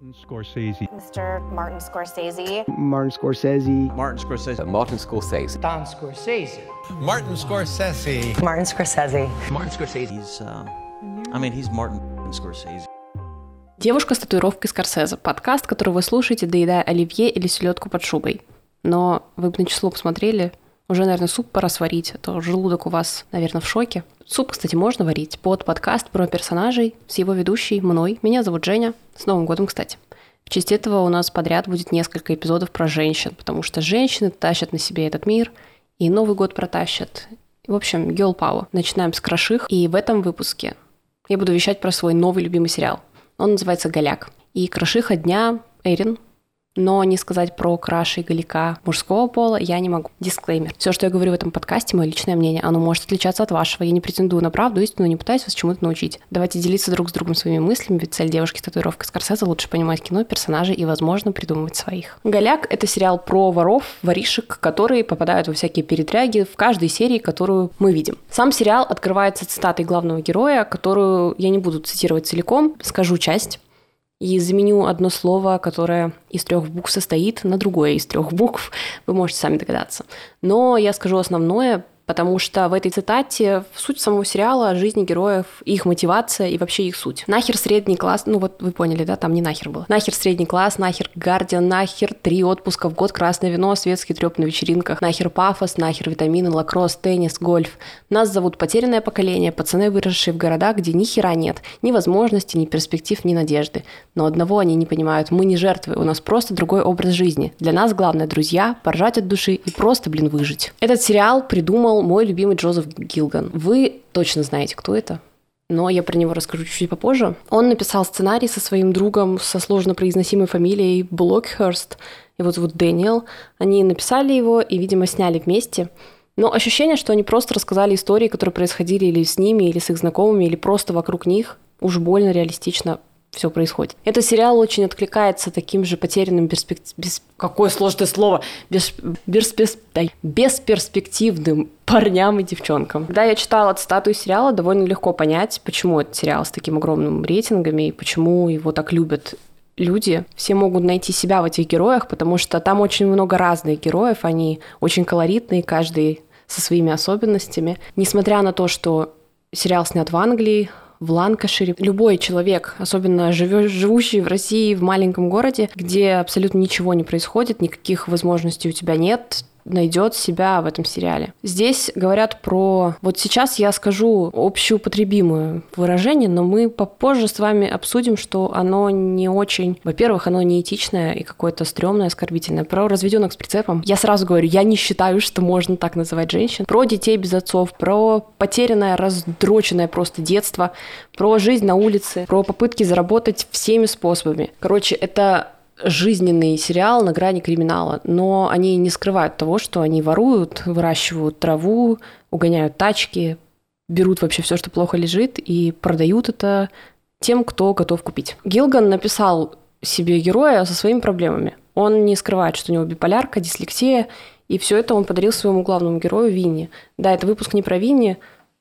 Scorsese. Mr. Martin Scorsese. Martin Scorsese. Martin Scorsese. Martin Scorsese. Don Scorsese. Martin Scorsese. Martin Scorsese. Martin Scorsese. He's, uh, I mean, he's Martin Scorsese. Девушка с татуировкой Скорсезе. Подкаст, который вы слушаете, доедая оливье или селедку под шубой. Но вы бы на число посмотрели, уже, наверное, суп пора сварить, а то желудок у вас, наверное, в шоке. Суп, кстати, можно варить под подкаст про персонажей с его ведущей, мной. Меня зовут Женя. С Новым годом, кстати. В честь этого у нас подряд будет несколько эпизодов про женщин, потому что женщины тащат на себе этот мир, и Новый год протащат. В общем, girl power. Начинаем с кроших, и в этом выпуске я буду вещать про свой новый любимый сериал. Он называется «Голяк». И крошиха дня Эрин, но не сказать про краши и галика мужского пола я не могу. Дисклеймер. Все, что я говорю в этом подкасте, мое личное мнение, оно может отличаться от вашего. Я не претендую на правду, истину, не пытаюсь вас чему-то научить. Давайте делиться друг с другом своими мыслями, ведь цель девушки с татуировкой Скорсезе лучше понимать кино, персонажей и, возможно, придумывать своих. «Голяк» — это сериал про воров, воришек, которые попадают во всякие передряги в каждой серии, которую мы видим. Сам сериал открывается цитатой главного героя, которую я не буду цитировать целиком, скажу часть и заменю одно слово, которое из трех букв состоит, на другое из трех букв. Вы можете сами догадаться. Но я скажу основное, потому что в этой цитате суть самого сериала, жизни героев, их мотивация и вообще их суть. Нахер средний класс, ну вот вы поняли, да, там не нахер было. Нахер средний класс, нахер гардиан, нахер три отпуска в год, красное вино, светский треп на вечеринках, нахер пафос, нахер витамины, лакросс, теннис, гольф. Нас зовут потерянное поколение, пацаны, выросшие в городах, где ни хера нет, ни возможностей, ни перспектив, ни надежды. Но одного они не понимают, мы не жертвы, у нас просто другой образ жизни. Для нас главное друзья, поржать от души и просто, блин, выжить. Этот сериал придумал мой любимый Джозеф Гилган. Вы точно знаете, кто это? но я про него расскажу чуть-чуть попозже. Он написал сценарий со своим другом со сложно произносимой фамилией Блокхерст. Его зовут Дэниел. Они написали его и, видимо, сняли вместе. Но ощущение, что они просто рассказали истории, которые происходили или с ними, или с их знакомыми, или просто вокруг них, уж больно реалистично все происходит. Этот сериал очень откликается таким же потерянным перспектив... Без... Какое сложное слово! Без... Без... Бесперспективным парням и девчонкам. Когда я читала цитату из сериала, довольно легко понять, почему этот сериал с таким огромным рейтингами и почему его так любят люди. Все могут найти себя в этих героях, потому что там очень много разных героев, они очень колоритные, каждый со своими особенностями. Несмотря на то, что сериал снят в Англии, в Ланкашире. Любой человек, особенно живущий в России в маленьком городе, где абсолютно ничего не происходит, никаких возможностей у тебя нет, найдет себя в этом сериале. Здесь говорят про... Вот сейчас я скажу общеупотребимое выражение, но мы попозже с вами обсудим, что оно не очень... Во-первых, оно не этичное и какое-то стрёмное, оскорбительное. Про разведенных с прицепом. Я сразу говорю, я не считаю, что можно так называть женщин. Про детей без отцов, про потерянное, раздроченное просто детство, про жизнь на улице, про попытки заработать всеми способами. Короче, это жизненный сериал на грани криминала, но они не скрывают того, что они воруют, выращивают траву, угоняют тачки, берут вообще все, что плохо лежит, и продают это тем, кто готов купить. Гилган написал себе героя со своими проблемами. Он не скрывает, что у него биполярка, дислексия, и все это он подарил своему главному герою Винни. Да, это выпуск не про Винни,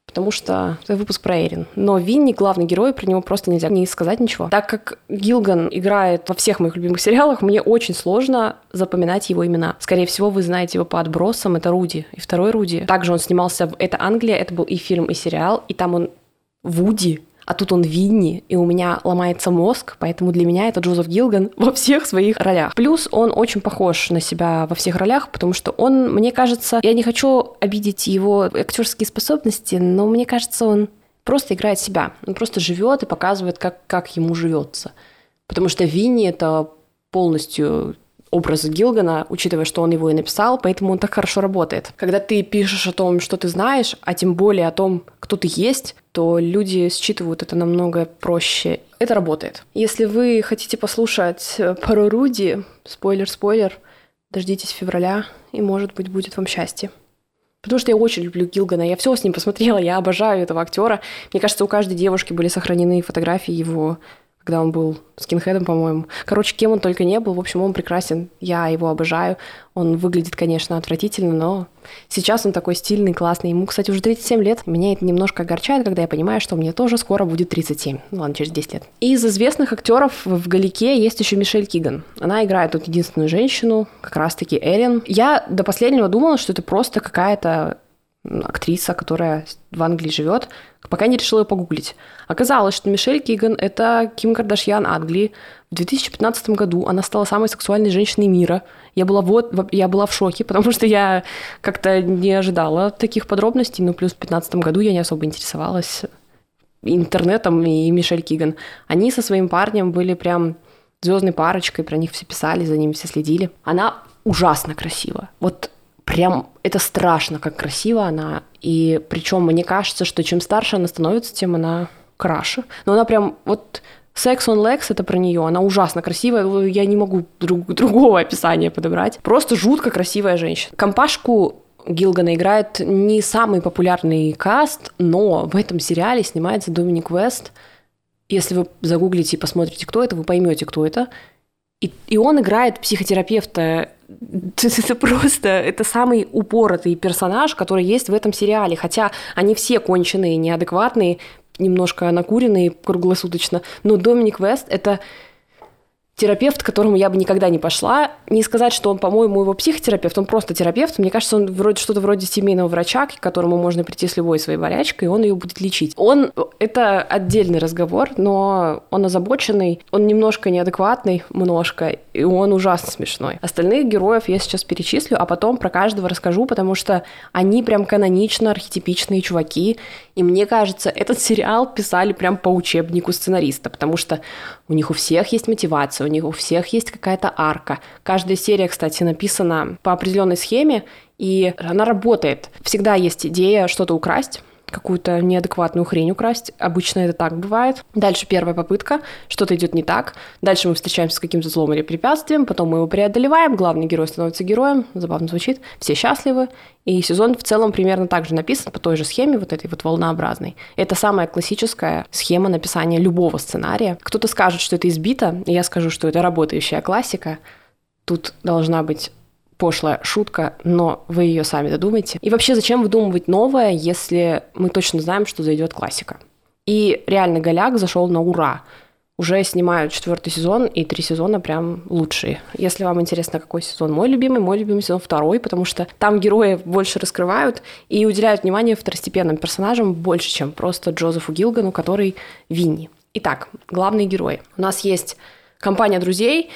потому что это выпуск про Эрин. Но Винни, главный герой, про него просто нельзя не сказать ничего. Так как Гилган играет во всех моих любимых сериалах, мне очень сложно запоминать его имена. Скорее всего, вы знаете его по отбросам, это Руди. И второй Руди. Также он снимался в «Это Англия», это был и фильм, и сериал, и там он Вуди, а тут он Винни, и у меня ломается мозг, поэтому для меня это Джозеф Гилган во всех своих ролях. Плюс он очень похож на себя во всех ролях, потому что он, мне кажется, я не хочу обидеть его актерские способности, но мне кажется, он просто играет себя. Он просто живет и показывает, как, как ему живется. Потому что Винни это полностью образ Гилгана, учитывая, что он его и написал, поэтому он так хорошо работает. Когда ты пишешь о том, что ты знаешь, а тем более о том, кто ты есть, то люди считывают это намного проще. Это работает. Если вы хотите послушать э, про Руди, спойлер-спойлер, дождитесь февраля, и, может быть, будет вам счастье. Потому что я очень люблю Гилгана, я все с ним посмотрела, я обожаю этого актера. Мне кажется, у каждой девушки были сохранены фотографии его когда он был скинхедом, по-моему. Короче, кем он только не был. В общем, он прекрасен. Я его обожаю. Он выглядит, конечно, отвратительно, но сейчас он такой стильный, классный. Ему, кстати, уже 37 лет. Меня это немножко огорчает, когда я понимаю, что мне тоже скоро будет 37. Ну ладно, через 10 лет. Из известных актеров в Галике есть еще Мишель Киган. Она играет тут единственную женщину, как раз-таки Эрин. Я до последнего думала, что это просто какая-то актриса, которая в Англии живет, пока не решила ее погуглить. Оказалось, что Мишель Киган – это Ким Кардашьян Англии. В 2015 году она стала самой сексуальной женщиной мира. Я была, вот, я была в шоке, потому что я как-то не ожидала таких подробностей. Ну, плюс в 2015 году я не особо интересовалась интернетом и Мишель Киган. Они со своим парнем были прям звездной парочкой, про них все писали, за ними все следили. Она ужасно красива. Вот прям это страшно, как красиво она. И причем мне кажется, что чем старше она становится, тем она краше. Но она прям вот Sex on Legs это про нее. Она ужасно красивая. Я не могу друг, другого описания подобрать. Просто жутко красивая женщина. Компашку Гилгана играет не самый популярный каст, но в этом сериале снимается Доминик Вест. Если вы загуглите и посмотрите, кто это, вы поймете, кто это. И, и он играет психотерапевта. Это просто, это самый упоротый персонаж, который есть в этом сериале. Хотя они все конченые, неадекватные, немножко накуренные круглосуточно. Но Доминик Вест — это терапевт, к которому я бы никогда не пошла. Не сказать, что он, по-моему, его психотерапевт, он просто терапевт. Мне кажется, он вроде что-то вроде семейного врача, к которому можно прийти с любой своей болячкой, и он ее будет лечить. Он — это отдельный разговор, но он озабоченный, он немножко неадекватный, немножко, и он ужасно смешной. Остальных героев я сейчас перечислю, а потом про каждого расскажу, потому что они прям канонично архетипичные чуваки, и мне кажется, этот сериал писали прям по учебнику сценариста, потому что у них у всех есть мотивация, у них у всех есть какая-то арка. Каждая серия, кстати, написана по определенной схеме, и она работает. Всегда есть идея что-то украсть, какую-то неадекватную хрень украсть. Обычно это так бывает. Дальше первая попытка, что-то идет не так. Дальше мы встречаемся с каким-то злом или препятствием, потом мы его преодолеваем, главный герой становится героем, забавно звучит, все счастливы. И сезон в целом примерно так же написан, по той же схеме, вот этой вот волнообразной. Это самая классическая схема написания любого сценария. Кто-то скажет, что это избито, и я скажу, что это работающая классика. Тут должна быть пошлая шутка, но вы ее сами додумайте. И вообще, зачем выдумывать новое, если мы точно знаем, что зайдет классика? И реально Голяк зашел на ура. Уже снимают четвертый сезон, и три сезона прям лучшие. Если вам интересно, какой сезон мой любимый, мой любимый сезон второй, потому что там герои больше раскрывают и уделяют внимание второстепенным персонажам больше, чем просто Джозефу Гилгану, который Винни. Итак, главные герои. У нас есть компания друзей,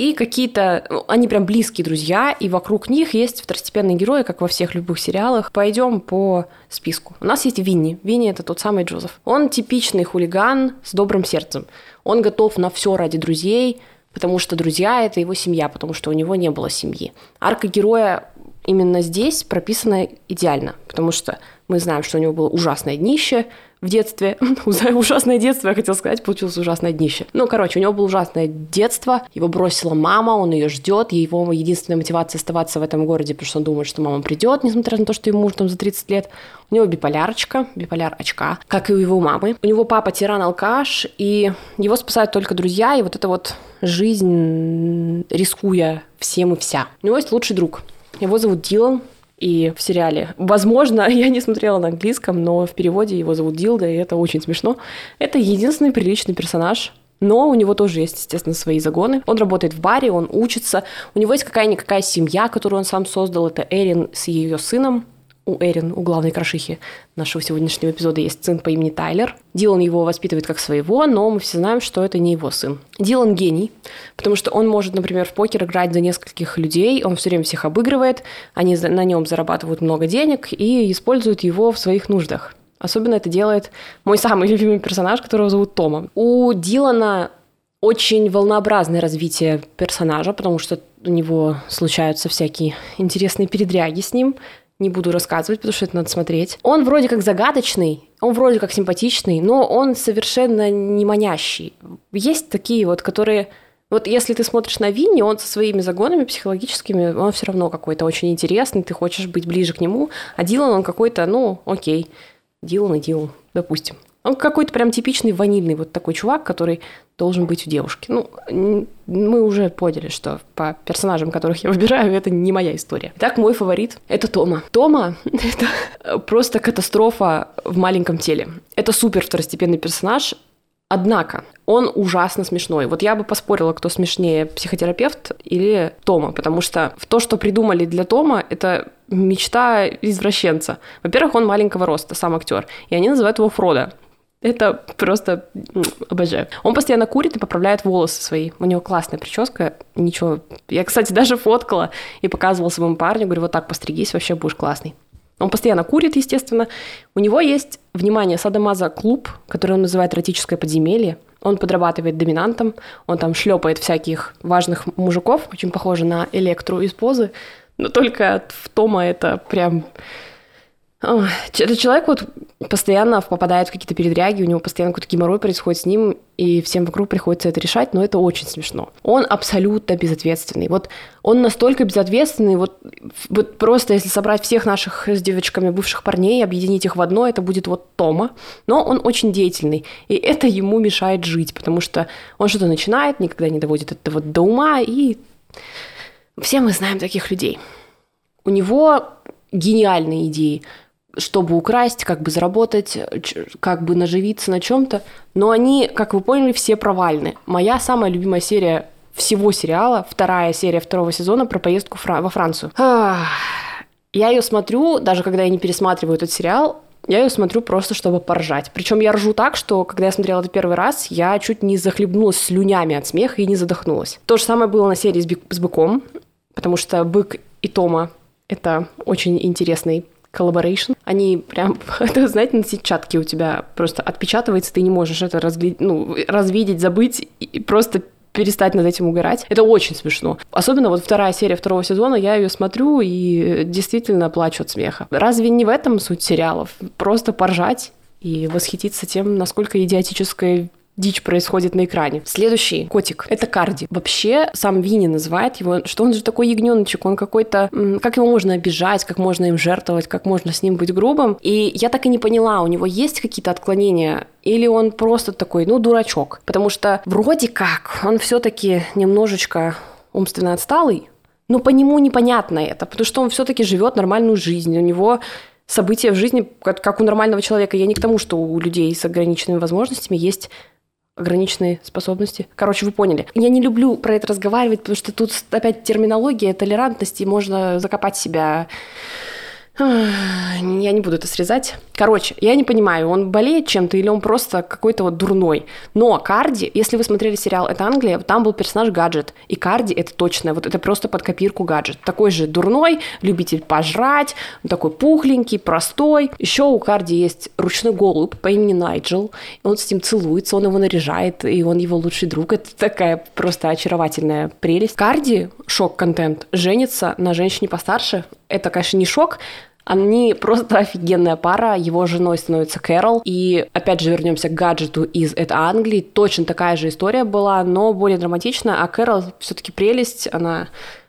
и какие-то... Ну, они прям близкие друзья, и вокруг них есть второстепенные герои, как во всех любых сериалах. Пойдем по списку. У нас есть Винни. Винни — это тот самый Джозеф. Он типичный хулиган с добрым сердцем. Он готов на все ради друзей, потому что друзья — это его семья, потому что у него не было семьи. Арка героя именно здесь прописана идеально, потому что мы знаем, что у него было ужасное днище, в детстве. ужасное детство, я хотела сказать, получилось ужасное днище. Ну, короче, у него было ужасное детство, его бросила мама, он ее ждет, его единственная мотивация оставаться в этом городе, потому что он думает, что мама придет, несмотря на то, что ему уже там за 30 лет. У него биполярочка, биполяр очка, как и у его мамы. У него папа тиран-алкаш, и его спасают только друзья, и вот эта вот жизнь, рискуя всем и вся. У него есть лучший друг. Его зовут Дилан, и в сериале. Возможно, я не смотрела на английском, но в переводе его зовут Дилда, и это очень смешно. Это единственный приличный персонаж но у него тоже есть, естественно, свои загоны. Он работает в баре, он учится. У него есть какая-никакая семья, которую он сам создал. Это Эрин с ее сыном у Эрин, у главной крошихи нашего сегодняшнего эпизода, есть сын по имени Тайлер. Дилан его воспитывает как своего, но мы все знаем, что это не его сын. Дилан гений, потому что он может, например, в покер играть за нескольких людей, он все время всех обыгрывает, они на нем зарабатывают много денег и используют его в своих нуждах. Особенно это делает мой самый любимый персонаж, которого зовут Тома. У Дилана очень волнообразное развитие персонажа, потому что у него случаются всякие интересные передряги с ним не буду рассказывать, потому что это надо смотреть. Он вроде как загадочный, он вроде как симпатичный, но он совершенно не манящий. Есть такие вот, которые... Вот если ты смотришь на Винни, он со своими загонами психологическими, он все равно какой-то очень интересный, ты хочешь быть ближе к нему, а Дилан, он какой-то, ну, окей, Дилан и Дилан, допустим. Он какой-то прям типичный ванильный вот такой чувак, который должен быть у девушки. Ну, мы уже поняли, что по персонажам, которых я выбираю, это не моя история. Так, мой фаворит — это Тома. Тома — это просто катастрофа в маленьком теле. Это супер второстепенный персонаж, Однако он ужасно смешной. Вот я бы поспорила, кто смешнее, психотерапевт или Тома, потому что то, что придумали для Тома, это мечта извращенца. Во-первых, он маленького роста, сам актер, и они называют его Фродо. Это просто обожаю. Он постоянно курит и поправляет волосы свои. У него классная прическа, ничего. Я, кстати, даже фоткала и показывала своему парню, говорю, вот так постригись, вообще будешь классный. Он постоянно курит, естественно. У него есть, внимание, садомаза клуб, который он называет эротическое подземелье. Он подрабатывает доминантом, он там шлепает всяких важных мужиков, очень похоже на Электру из позы, но только в Тома это прям этот человек вот постоянно попадает в какие-то передряги, у него постоянно какой-то геморрой происходит с ним, и всем вокруг приходится это решать, но это очень смешно. Он абсолютно безответственный. Вот он настолько безответственный, вот, вот просто если собрать всех наших с девочками бывших парней, объединить их в одно, это будет вот Тома. Но он очень деятельный, и это ему мешает жить, потому что он что-то начинает, никогда не доводит это вот до ума, и все мы знаем таких людей. У него гениальные идеи – чтобы украсть, как бы заработать, как бы наживиться на чем-то. Но они, как вы поняли, все провальны. Моя самая любимая серия всего сериала, вторая серия второго сезона про поездку во Францию. Я ее смотрю, даже когда я не пересматриваю этот сериал, я ее смотрю просто, чтобы поржать. Причем я ржу так, что когда я смотрела это первый раз, я чуть не захлебнулась слюнями от смеха и не задохнулась. То же самое было на серии с, бик, с быком, потому что бык и Тома — это очень интересный collaboration. Они прям, это, знаете, на сетчатке у тебя просто отпечатывается, ты не можешь это разглядеть, ну, развидеть, забыть и просто перестать над этим угорать. Это очень смешно. Особенно вот вторая серия второго сезона, я ее смотрю и действительно плачу от смеха. Разве не в этом суть сериалов? Просто поржать и восхититься тем, насколько идиотическое дичь происходит на экране. Следующий котик — это Карди. Вообще, сам Винни называет его, что он же такой ягненочек, он какой-то... Как его можно обижать, как можно им жертвовать, как можно с ним быть грубым. И я так и не поняла, у него есть какие-то отклонения или он просто такой, ну, дурачок. Потому что вроде как он все-таки немножечко умственно отсталый, но по нему непонятно это, потому что он все-таки живет нормальную жизнь, у него события в жизни, как у нормального человека. Я не к тому, что у людей с ограниченными возможностями есть ограниченные способности. Короче, вы поняли. Я не люблю про это разговаривать, потому что тут опять терминология, толерантность, и можно закопать себя я не буду это срезать. Короче, я не понимаю, он болеет чем-то или он просто какой-то вот дурной. Но Карди, если вы смотрели сериал «Это Англия», там был персонаж Гаджет. И Карди это точно, вот это просто под копирку Гаджет. Такой же дурной, любитель пожрать, такой пухленький, простой. Еще у Карди есть ручной голубь по имени Найджел. Он с ним целуется, он его наряжает, и он его лучший друг. Это такая просто очаровательная прелесть. Карди, шок-контент, женится на женщине постарше. Это, конечно, не шок, они просто офигенная пара. Его женой становится Кэрол. И опять же вернемся к гаджету из «Это Англии». Точно такая же история была, но более драматичная. А Кэрол все-таки прелесть. Она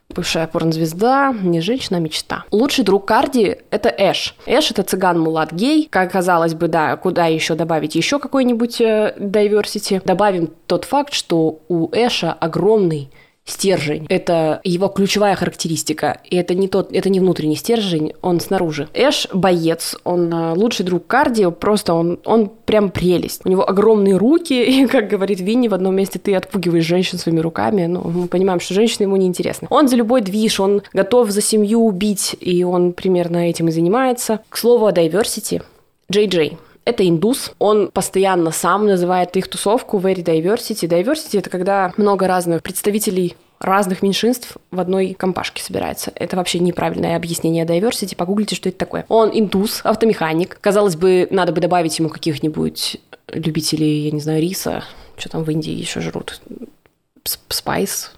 бывшая порнозвезда, не женщина, а мечта. Лучший друг Карди — это Эш. Эш — это цыган-мулат гей. Как казалось бы, да, куда еще добавить еще какой-нибудь э, diversity? Добавим тот факт, что у Эша огромный стержень. Это его ключевая характеристика. И это не тот, это не внутренний стержень, он снаружи. Эш боец, он э, лучший друг кардио, просто он, он прям прелесть. У него огромные руки, и, как говорит Винни, в одном месте ты отпугиваешь женщин своими руками. Ну, мы понимаем, что женщины ему неинтересны. Он за любой движ, он готов за семью убить, и он примерно этим и занимается. К слову о diversity. Джей Джей. Это индус. Он постоянно сам называет их тусовку very diversity. Diversity — это когда много разных представителей разных меньшинств в одной компашке собирается. Это вообще неправильное объяснение diversity. Погуглите, что это такое. Он индус, автомеханик. Казалось бы, надо бы добавить ему каких-нибудь любителей, я не знаю, риса. Что там в Индии еще жрут? Spice.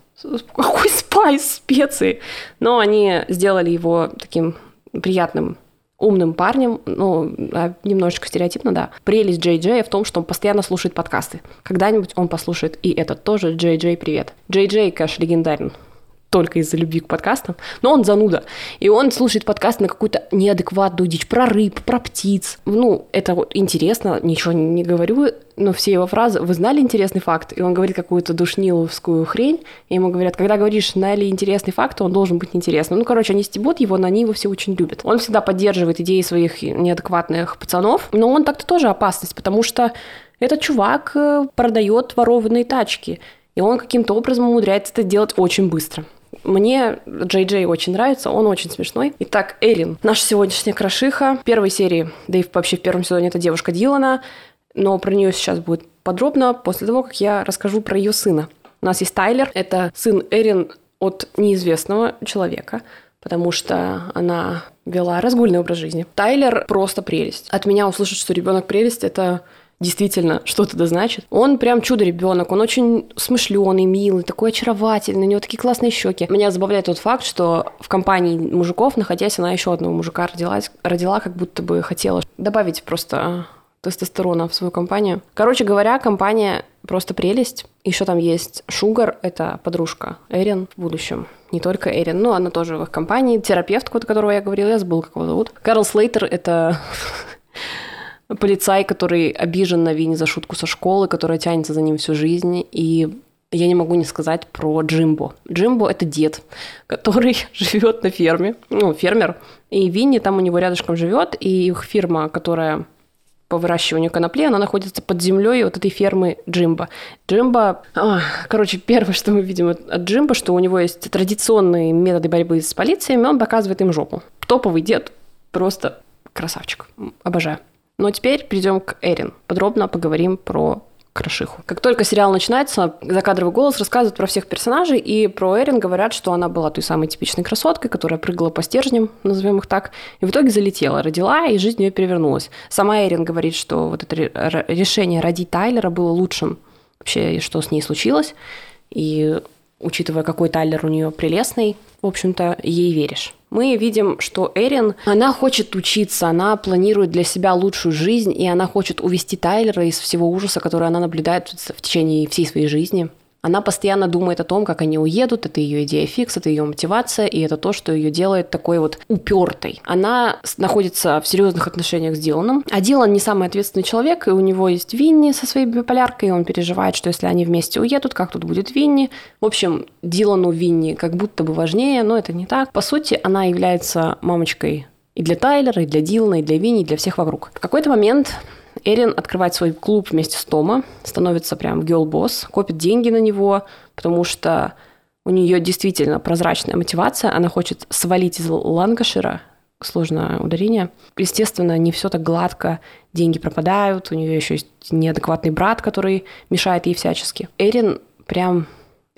Какой spice? Специи. Но они сделали его таким приятным умным парнем, ну, а, немножечко стереотипно, да. Прелесть Джей Джея в том, что он постоянно слушает подкасты. Когда-нибудь он послушает и этот тоже. Джей Джей, привет. Джей Джей, конечно, легендарен. Только из-за любви к подкастам, но он зануда. И он слушает подкасты на какую-то неадекватную дичь про рыб, про птиц. Ну, это вот интересно, ничего не говорю, но все его фразы «Вы знали интересный факт?» И он говорит какую-то душниловскую хрень, и ему говорят, когда говоришь «Знали интересный факт», он должен быть интересным. Ну, короче, они стебут его, но они его все очень любят. Он всегда поддерживает идеи своих неадекватных пацанов, но он так-то тоже опасность, потому что этот чувак э, продает ворованные тачки, и он каким-то образом умудряется это делать очень быстро. Мне Джей Джей очень нравится, он очень смешной. Итак, Эрин, наша сегодняшняя крошиха. В первой серии, да и вообще в первом сезоне, это девушка Дилана, но про нее сейчас будет подробно после того, как я расскажу про ее сына. У нас есть Тайлер, это сын Эрин от неизвестного человека, потому что она вела разгульный образ жизни. Тайлер просто прелесть. От меня услышать, что ребенок прелесть, это действительно что-то да значит. Он прям чудо-ребенок, он очень смышленый, милый, такой очаровательный, у него такие классные щеки. Меня забавляет тот факт, что в компании мужиков, находясь, она еще одного мужика родилась, родила, как будто бы хотела добавить просто тестостерона в свою компанию. Короче говоря, компания просто прелесть. Еще там есть Шугар, это подружка Эрин в будущем. Не только Эрин, но она тоже в их компании. Терапевт, которого я говорила, я забыла, как его зовут. Карл Слейтер — это полицай, который обижен на Винни за шутку со школы, которая тянется за ним всю жизнь. И я не могу не сказать про Джимбо. Джимбо – это дед, который живет на ферме, ну, фермер, и Винни там у него рядышком живет, и их фирма, которая по выращиванию конопли, она находится под землей вот этой фермы Джимба. Джимба, короче, первое, что мы видим от Джимба, что у него есть традиционные методы борьбы с полициями, он показывает им жопу. Топовый дед, просто красавчик, обожаю. Но теперь перейдем к Эрин. Подробно поговорим про Крашиху. Как только сериал начинается, закадровый голос рассказывает про всех персонажей, и про Эрин говорят, что она была той самой типичной красоткой, которая прыгала по стержням, назовем их так, и в итоге залетела, родила, и жизнь ее перевернулась. Сама Эрин говорит, что вот это решение родить Тайлера было лучшим вообще, что с ней случилось, и учитывая, какой Тайлер у нее прелестный, в общем-то, ей веришь мы видим, что Эрин, она хочет учиться, она планирует для себя лучшую жизнь, и она хочет увести Тайлера из всего ужаса, который она наблюдает в течение всей своей жизни. Она постоянно думает о том, как они уедут, это ее идея фикс, это ее мотивация, и это то, что ее делает такой вот упертой. Она находится в серьезных отношениях с Диланом, а Дилан не самый ответственный человек, и у него есть Винни со своей биполяркой, и он переживает, что если они вместе уедут, как тут будет Винни. В общем, Дилану Винни как будто бы важнее, но это не так. По сути, она является мамочкой и для Тайлера, и для Дилана, и для Винни, и для всех вокруг. В какой-то момент Эрин открывает свой клуб вместе с Тома, становится прям girl-босс, копит деньги на него, потому что у нее действительно прозрачная мотивация, она хочет свалить из Ланкашира, сложное ударение. Естественно, не все так гладко, деньги пропадают, у нее еще есть неадекватный брат, который мешает ей всячески. Эрин прям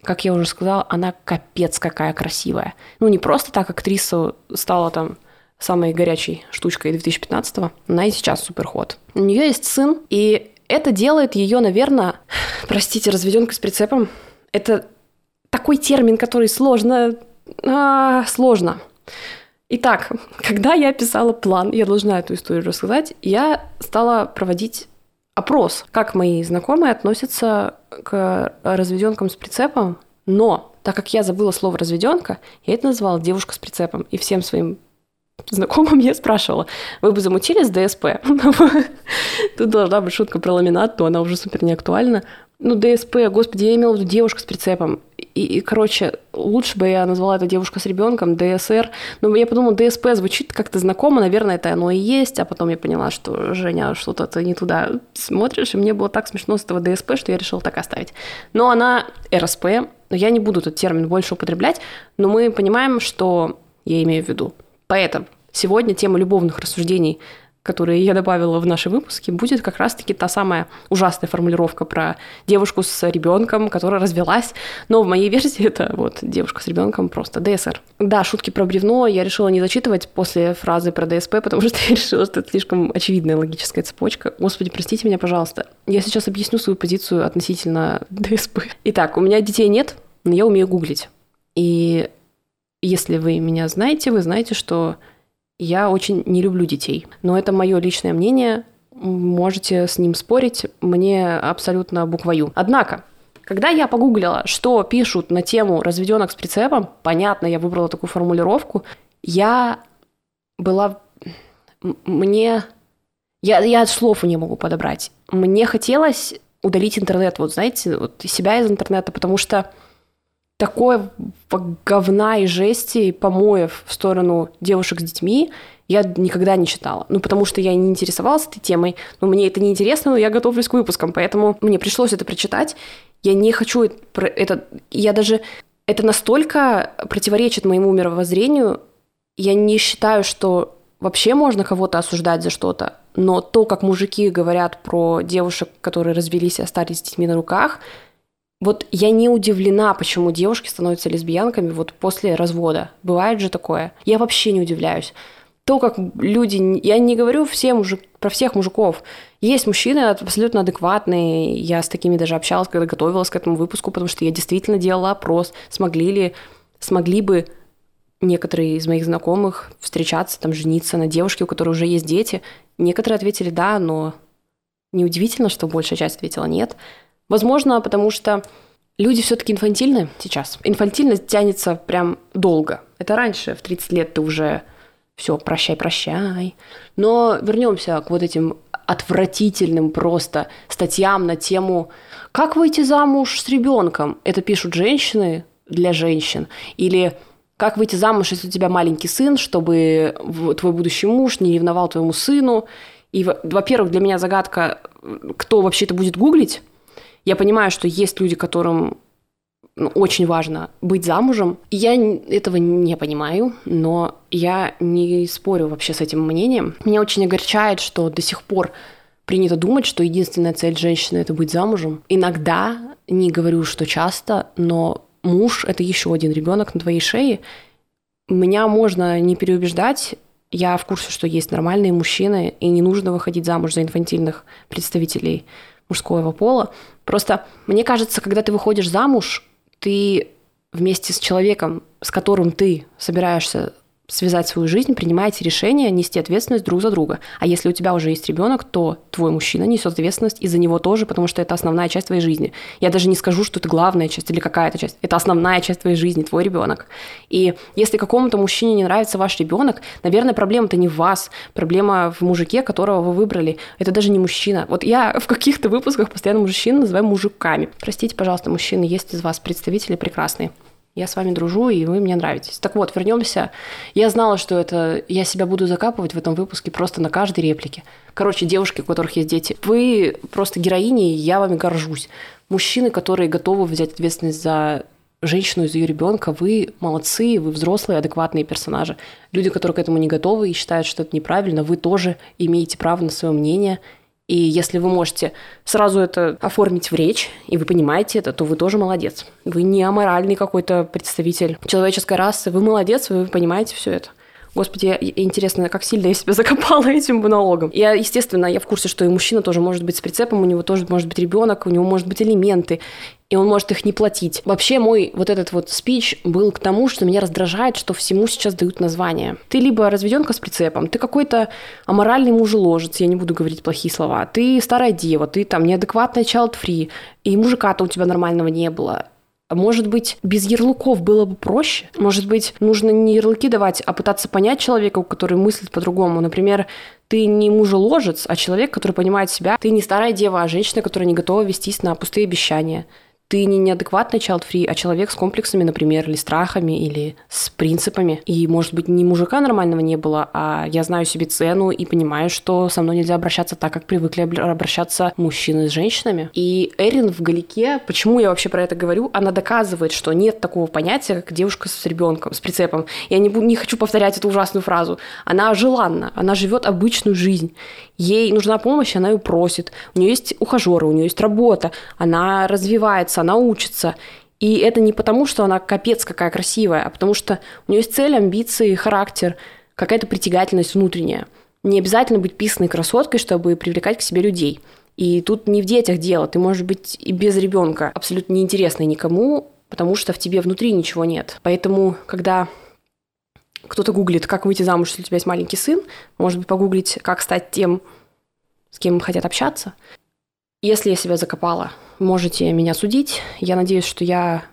как я уже сказала, она капец какая красивая. Ну, не просто так актриса стала там самой горячей штучкой 2015-го. Она и сейчас суперход. У нее есть сын, и это делает ее, наверное, простите, разведенкой с прицепом. Это такой термин, который сложно... А, сложно. Итак, когда я писала план, я должна эту историю рассказать, я стала проводить опрос, как мои знакомые относятся к разведенкам с прицепом, но так как я забыла слово разведенка, я это назвала девушка с прицепом. И всем своим знакомым я спрашивала, вы бы замутили с ДСП? Тут должна быть шутка про ламинат, то она уже супер не актуальна. Ну, ДСП, господи, я имела в виду девушка с прицепом. И, и, короче, лучше бы я назвала это девушка с ребенком, ДСР. Но я подумала, ДСП звучит как-то знакомо, наверное, это оно и есть. А потом я поняла, что, Женя, что-то ты не туда смотришь. И мне было так смешно с этого ДСП, что я решила так оставить. Но она РСП, я не буду этот термин больше употреблять, но мы понимаем, что я имею в виду. Поэтому сегодня тема любовных рассуждений, которые я добавила в наши выпуски, будет как раз-таки та самая ужасная формулировка про девушку с ребенком, которая развелась. Но в моей версии это вот девушка с ребенком просто ДСР. Да, шутки про бревно я решила не зачитывать после фразы про ДСП, потому что я решила, что это слишком очевидная логическая цепочка. Господи, простите меня, пожалуйста. Я сейчас объясню свою позицию относительно ДСП. Итак, у меня детей нет, но я умею гуглить. И если вы меня знаете, вы знаете, что я очень не люблю детей. Но это мое личное мнение. Можете с ним спорить. Мне абсолютно буквою. Однако, Когда я погуглила, что пишут на тему разведенок с прицепом, понятно, я выбрала такую формулировку, я была... Мне... Я, я слов не могу подобрать. Мне хотелось удалить интернет, вот знаете, вот себя из интернета, потому что такое говна и жести, помоев в сторону девушек с детьми я никогда не читала. Ну, потому что я не интересовалась этой темой, но мне это не интересно, но я готовлюсь к выпускам, поэтому мне пришлось это прочитать. Я не хочу это... Я даже... Это настолько противоречит моему мировоззрению. Я не считаю, что вообще можно кого-то осуждать за что-то, но то, как мужики говорят про девушек, которые развелись и остались с детьми на руках, вот я не удивлена, почему девушки становятся лесбиянками вот после развода. Бывает же такое. Я вообще не удивляюсь. То, как люди... Я не говорю все мужик, про всех мужиков. Есть мужчины абсолютно адекватные. Я с такими даже общалась, когда готовилась к этому выпуску, потому что я действительно делала опрос, смогли ли, смогли бы некоторые из моих знакомых встречаться, там, жениться на девушке, у которой уже есть дети. Некоторые ответили «да», но неудивительно, что большая часть ответила «нет». Возможно, потому что люди все-таки инфантильны сейчас. Инфантильность тянется прям долго. Это раньше, в 30 лет ты уже все, прощай, прощай. Но вернемся к вот этим отвратительным просто статьям на тему «Как выйти замуж с ребенком?» Это пишут женщины для женщин. Или «Как выйти замуж, если у тебя маленький сын, чтобы твой будущий муж не ревновал твоему сыну?» И, во-первых, для меня загадка, кто вообще это будет гуглить, я понимаю, что есть люди, которым ну, очень важно быть замужем. Я этого не понимаю, но я не спорю вообще с этим мнением. Меня очень огорчает, что до сих пор принято думать, что единственная цель женщины это быть замужем. Иногда, не говорю, что часто, но муж это еще один ребенок на твоей шее. Меня можно не переубеждать. Я в курсе, что есть нормальные мужчины, и не нужно выходить замуж за инфантильных представителей мужского пола. Просто мне кажется, когда ты выходишь замуж, ты вместе с человеком, с которым ты собираешься связать свою жизнь, принимаете решение нести ответственность друг за друга. А если у тебя уже есть ребенок, то твой мужчина несет ответственность и за него тоже, потому что это основная часть твоей жизни. Я даже не скажу, что это главная часть или какая-то часть. Это основная часть твоей жизни, твой ребенок. И если какому-то мужчине не нравится ваш ребенок, наверное, проблема-то не в вас, проблема в мужике, которого вы выбрали. Это даже не мужчина. Вот я в каких-то выпусках постоянно мужчин называю мужиками. Простите, пожалуйста, мужчины, есть из вас представители прекрасные я с вами дружу, и вы мне нравитесь. Так вот, вернемся. Я знала, что это я себя буду закапывать в этом выпуске просто на каждой реплике. Короче, девушки, у которых есть дети, вы просто героини, и я вами горжусь. Мужчины, которые готовы взять ответственность за женщину из ее ребенка, вы молодцы, вы взрослые, адекватные персонажи. Люди, которые к этому не готовы и считают, что это неправильно, вы тоже имеете право на свое мнение и если вы можете сразу это оформить в речь, и вы понимаете это, то вы тоже молодец. Вы не аморальный какой-то представитель человеческой расы. Вы молодец, вы понимаете все это. Господи, интересно, как сильно я себя закопала этим монологом. Я, естественно, я в курсе, что и мужчина тоже может быть с прицепом, у него тоже может быть ребенок, у него может быть элементы, и он может их не платить. Вообще мой вот этот вот спич был к тому, что меня раздражает, что всему сейчас дают название. Ты либо разведенка с прицепом, ты какой-то аморальный мужеложец, я не буду говорить плохие слова, ты старая дева, ты там неадекватная child-free, и мужика-то у тебя нормального не было. Может быть, без ярлыков было бы проще? Может быть, нужно не ярлыки давать, а пытаться понять человека, который мыслит по-другому. Например, ты не мужеложец, а человек, который понимает себя. Ты не старая дева, а женщина, которая не готова вестись на пустые обещания ты не неадекватный child-free, а человек с комплексами, например, или страхами, или с принципами. И, может быть, не мужика нормального не было, а я знаю себе цену и понимаю, что со мной нельзя обращаться так, как привыкли обращаться мужчины с женщинами. И Эрин в Галике, почему я вообще про это говорю, она доказывает, что нет такого понятия, как девушка с ребенком, с прицепом. Я не, не хочу повторять эту ужасную фразу. Она желанна, она живет обычную жизнь. Ей нужна помощь, она ее просит. У нее есть ухажеры, у нее есть работа, она развивается, она учится. И это не потому, что она капец какая красивая, а потому что у нее есть цель, амбиции, характер, какая-то притягательность внутренняя. Не обязательно быть писаной красоткой, чтобы привлекать к себе людей. И тут не в детях дело. Ты можешь быть и без ребенка абсолютно неинтересной никому, потому что в тебе внутри ничего нет. Поэтому, когда кто-то гуглит, как выйти замуж, если у тебя есть маленький сын, может быть, погуглить, как стать тем, с кем хотят общаться. Если я себя закопала, можете меня судить. Я надеюсь, что я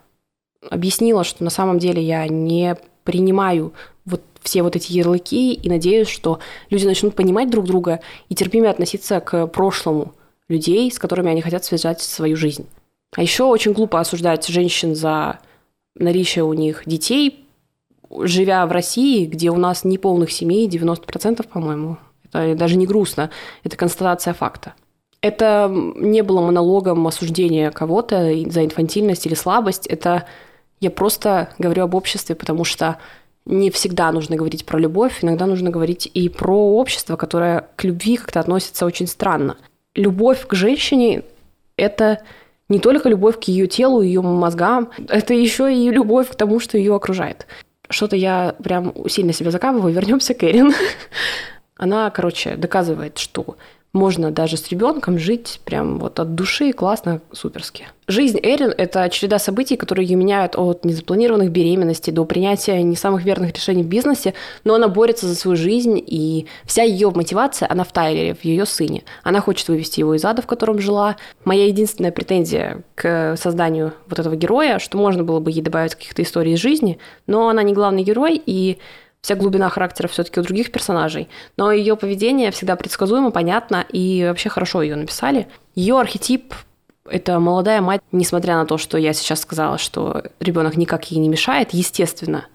объяснила, что на самом деле я не принимаю вот все вот эти ярлыки и надеюсь, что люди начнут понимать друг друга и терпимее относиться к прошлому людей, с которыми они хотят связать свою жизнь. А еще очень глупо осуждать женщин за наличие у них детей, живя в России, где у нас неполных семей, 90%, по-моему. Это даже не грустно, это констатация факта. Это не было монологом осуждения кого-то за инфантильность или слабость. Это я просто говорю об обществе, потому что не всегда нужно говорить про любовь, иногда нужно говорить и про общество, которое к любви как-то относится очень странно. Любовь к женщине – это не только любовь к ее телу, ее мозгам, это еще и любовь к тому, что ее окружает. Что-то я прям сильно себя закапываю. Вернемся к Эрин. Она, короче, доказывает, что можно даже с ребенком жить прям вот от души, классно, суперски. Жизнь Эрин – это череда событий, которые ее меняют от незапланированных беременностей до принятия не самых верных решений в бизнесе, но она борется за свою жизнь, и вся ее мотивация, она в Тайлере, в ее сыне. Она хочет вывести его из ада, в котором жила. Моя единственная претензия к созданию вот этого героя, что можно было бы ей добавить каких-то историй из жизни, но она не главный герой, и вся глубина характера все-таки у других персонажей, но ее поведение всегда предсказуемо, понятно, и вообще хорошо ее написали. Ее архетип это молодая мать, несмотря на то, что я сейчас сказала, что ребенок никак ей не мешает, естественно,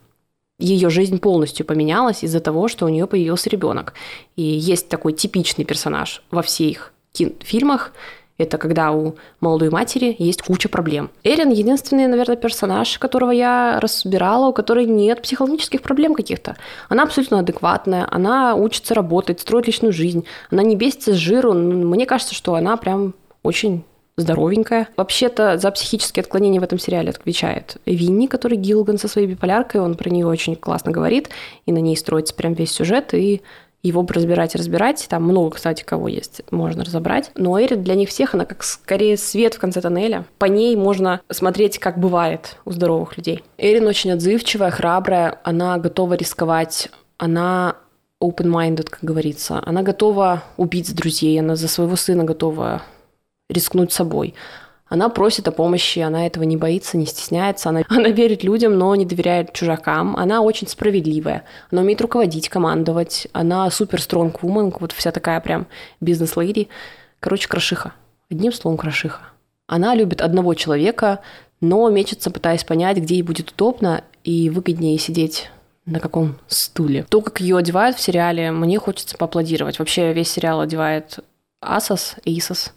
ее жизнь полностью поменялась из-за того, что у нее появился ребенок. И есть такой типичный персонаж во всех фильмах, это когда у молодой матери есть куча проблем. Эрин единственный, наверное, персонаж, которого я разбирала, у которой нет психологических проблем каких-то. Она абсолютно адекватная, она учится работать, строит личную жизнь, она не бесится с жиру. Мне кажется, что она прям очень здоровенькая. Вообще-то за психические отклонения в этом сериале отвечает Винни, который Гилган со своей биполяркой, он про нее очень классно говорит, и на ней строится прям весь сюжет, и его разбирать и разбирать. Там много, кстати, кого есть, можно разобрать. Но Эрит для них всех, она как скорее свет в конце тоннеля. По ней можно смотреть, как бывает у здоровых людей. Эрин очень отзывчивая, храбрая, она готова рисковать, она open-minded, как говорится. Она готова убить друзей, она за своего сына готова рискнуть собой. Она просит о помощи, она этого не боится, не стесняется. Она, она верит людям, но не доверяет чужакам. Она очень справедливая. Она умеет руководить, командовать. Она супер стронг woman, вот вся такая прям бизнес-леди. Короче, крошиха. Одним словом, крошиха. Она любит одного человека, но мечется, пытаясь понять, где ей будет удобно и выгоднее сидеть на каком стуле. То, как ее одевают в сериале, мне хочется поаплодировать. Вообще весь сериал одевает Асос, Исос.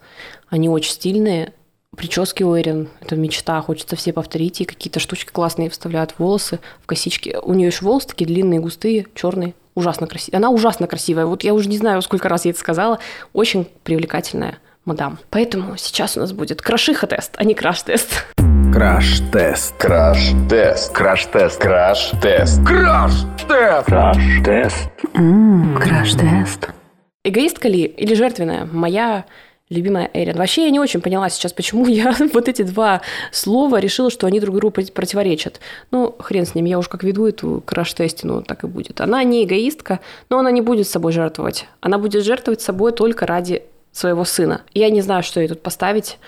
Они очень стильные, Прически у Эрин – это мечта, хочется все повторить, и какие-то штучки классные вставляют в волосы, в косички. У нее еще волосы такие длинные, густые, черные, ужасно красивые. Она ужасно красивая, вот я уже не знаю, сколько раз я это сказала, очень привлекательная мадам. Поэтому сейчас у нас будет крашиха-тест, а не краш-тест. Краш-тест. Краш-тест. Краш-тест. Краш-тест. Краш-тест. Краш-тест. Краш-тест. Эгоистка ли или жертвенная? Моя любимая Эрин. Вообще я не очень поняла сейчас, почему я вот эти два слова решила, что они друг другу противоречат. Ну, хрен с ним, я уж как веду эту краш-тестину, так и будет. Она не эгоистка, но она не будет собой жертвовать. Она будет жертвовать собой только ради своего сына. Я не знаю, что ей тут поставить.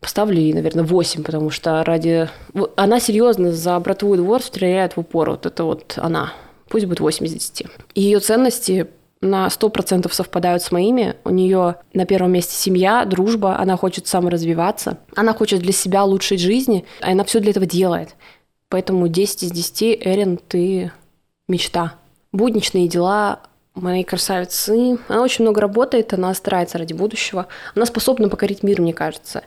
Поставлю ей, наверное, 8, потому что ради... Она серьезно за братовой двор стреляет в упор. Вот это вот она. Пусть будет 8 из 10. Ее ценности на 100% совпадают с моими. У нее на первом месте семья, дружба, она хочет саморазвиваться, она хочет для себя улучшить жизни, и она все для этого делает. Поэтому 10 из 10, Эрин, ты мечта. Будничные дела моей красавицы. Она очень много работает, она старается ради будущего. Она способна покорить мир, мне кажется.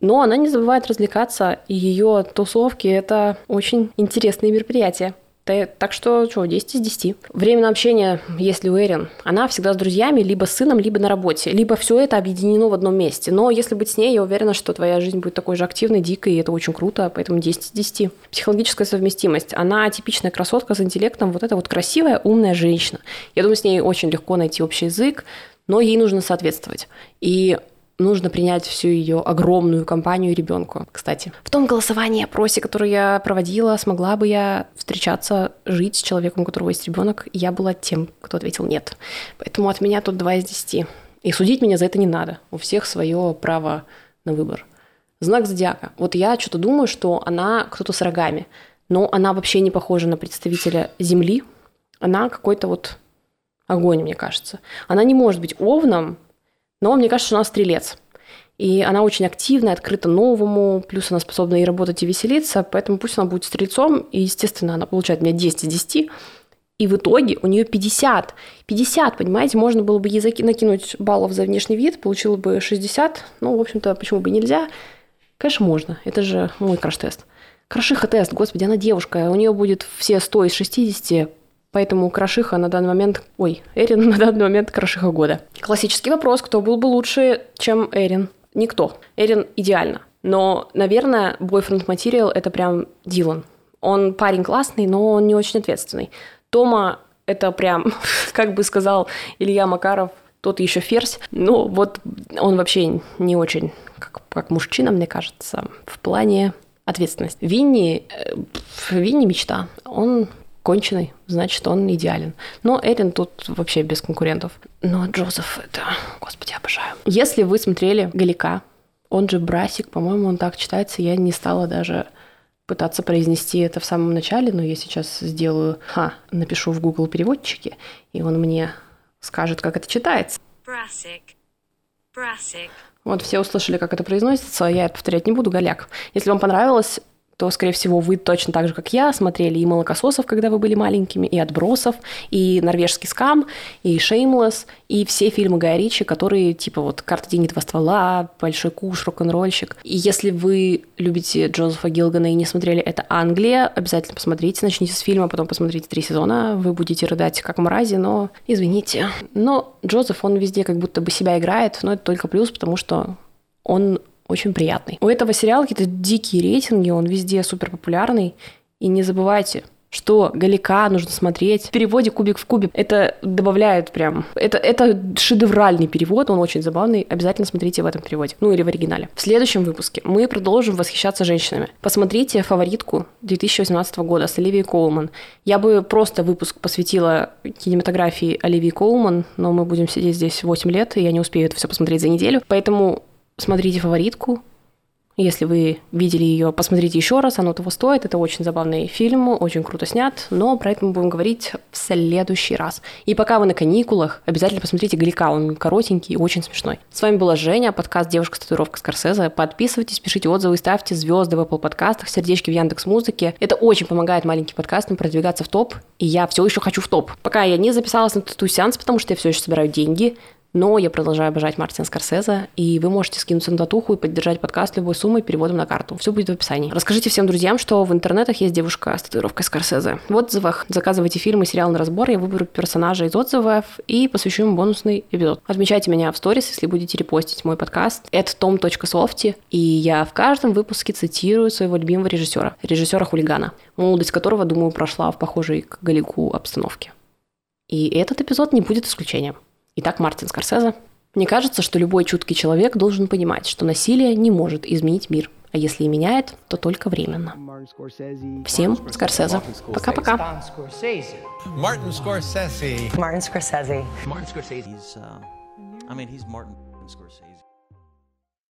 Но она не забывает развлекаться, и ее тусовки – это очень интересные мероприятия. Так что, что, 10 из 10. Время общения, если у Эрин, она всегда с друзьями, либо с сыном, либо на работе, либо все это объединено в одном месте. Но если быть с ней, я уверена, что твоя жизнь будет такой же активной, дикой, и это очень круто, поэтому 10 из 10. Психологическая совместимость. Она типичная красотка с интеллектом, вот это вот красивая, умная женщина. Я думаю, с ней очень легко найти общий язык, но ей нужно соответствовать. И нужно принять всю ее огромную компанию ребенку. Кстати, в том голосовании опросе, которое я проводила, смогла бы я встречаться, жить с человеком, у которого есть ребенок, я была тем, кто ответил нет. Поэтому от меня тут 2 из 10. И судить меня за это не надо. У всех свое право на выбор. Знак зодиака. Вот я что-то думаю, что она кто-то с рогами. Но она вообще не похожа на представителя Земли. Она какой-то вот огонь, мне кажется. Она не может быть овном, но мне кажется, что она стрелец. И она очень активная, открыта новому, плюс она способна и работать, и веселиться, поэтому пусть она будет стрельцом, и, естественно, она получает мне 10 из 10, и в итоге у нее 50. 50, понимаете, можно было бы ей накинуть баллов за внешний вид, получила бы 60. Ну, в общем-то, почему бы нельзя? Конечно, можно. Это же мой краш-тест. Крашиха-тест, господи, она девушка. У нее будет все 100 из 60, Поэтому Крашиха на данный момент... Ой, Эрин на данный момент Крашиха года. Классический вопрос, кто был бы лучше, чем Эрин? Никто. Эрин идеально. Но, наверное, бойфренд материал это прям Дилан. Он парень классный, но он не очень ответственный. Тома – это прям, как бы сказал Илья Макаров, тот еще ферзь. Ну, вот он вообще не очень, как, как мужчина, мне кажется, в плане ответственности. Винни, э, Винни мечта. Он конченый, значит, он идеален. Но Эрин тут вообще без конкурентов. Но Джозеф, это, господи, обожаю. Если вы смотрели Галика, он же Брасик, по-моему, он так читается, я не стала даже пытаться произнести это в самом начале, но я сейчас сделаю, ха, напишу в Google переводчике, и он мне скажет, как это читается. Брасик. Брасик. Вот все услышали, как это произносится, я это повторять не буду, голяк. Если вам понравилось, то, скорее всего, вы точно так же, как я, смотрели и «Молокососов», когда вы были маленькими, и «Отбросов», и «Норвежский скам», и «Шеймлесс», и все фильмы Гая Ричи, которые, типа, вот «Карта два ствола», «Большой куш», «Рок-н-ролльщик». И если вы любите Джозефа Гилгана и не смотрели «Это Англия», обязательно посмотрите, начните с фильма, потом посмотрите три сезона, вы будете рыдать как мрази, но извините. Но Джозеф, он везде как будто бы себя играет, но это только плюс, потому что он очень приятный. У этого сериала какие-то дикие рейтинги, он везде супер популярный. И не забывайте, что Галика нужно смотреть. В переводе «Кубик в кубе» это добавляет прям... Это, это шедевральный перевод, он очень забавный. Обязательно смотрите в этом переводе. Ну или в оригинале. В следующем выпуске мы продолжим восхищаться женщинами. Посмотрите фаворитку 2018 года с Оливией Коулман. Я бы просто выпуск посвятила кинематографии Оливии Коулман, но мы будем сидеть здесь 8 лет, и я не успею это все посмотреть за неделю. Поэтому смотрите фаворитку. Если вы видели ее, посмотрите еще раз, оно того стоит. Это очень забавный фильм, очень круто снят, но про это мы будем говорить в следующий раз. И пока вы на каникулах, обязательно посмотрите Галика, он коротенький и очень смешной. С вами была Женя, подкаст «Девушка с татуировкой Скорсезе». Подписывайтесь, пишите отзывы, ставьте звезды в Apple подкастах, сердечки в Яндекс Музыке. Это очень помогает маленьким подкастам продвигаться в топ, и я все еще хочу в топ. Пока я не записалась на тату-сеанс, потому что я все еще собираю деньги, но я продолжаю обожать Мартина Скорсезе, и вы можете скинуться на татуху и поддержать подкаст любой суммой переводом на карту. Все будет в описании. Расскажите всем друзьям, что в интернетах есть девушка с татуировкой Скорсезе. В отзывах заказывайте фильмы, сериалы на разбор, я выберу персонажа из отзывов и посвящу ему бонусный эпизод. Отмечайте меня в сторис, если будете репостить мой подкаст. Это tom.softy, и я в каждом выпуске цитирую своего любимого режиссера, режиссера-хулигана, молодость которого, думаю, прошла в похожей к Галику обстановке. И этот эпизод не будет исключением. Итак, Мартин Скорсезе. Мне кажется, что любой чуткий человек должен понимать, что насилие не может изменить мир. А если и меняет, то только временно. Всем Скорсезе. Пока-пока. Мартин Скорсезе. Мартин Скорсезе. Scorsese. He's, uh, I mean, he's Martin Scorsese.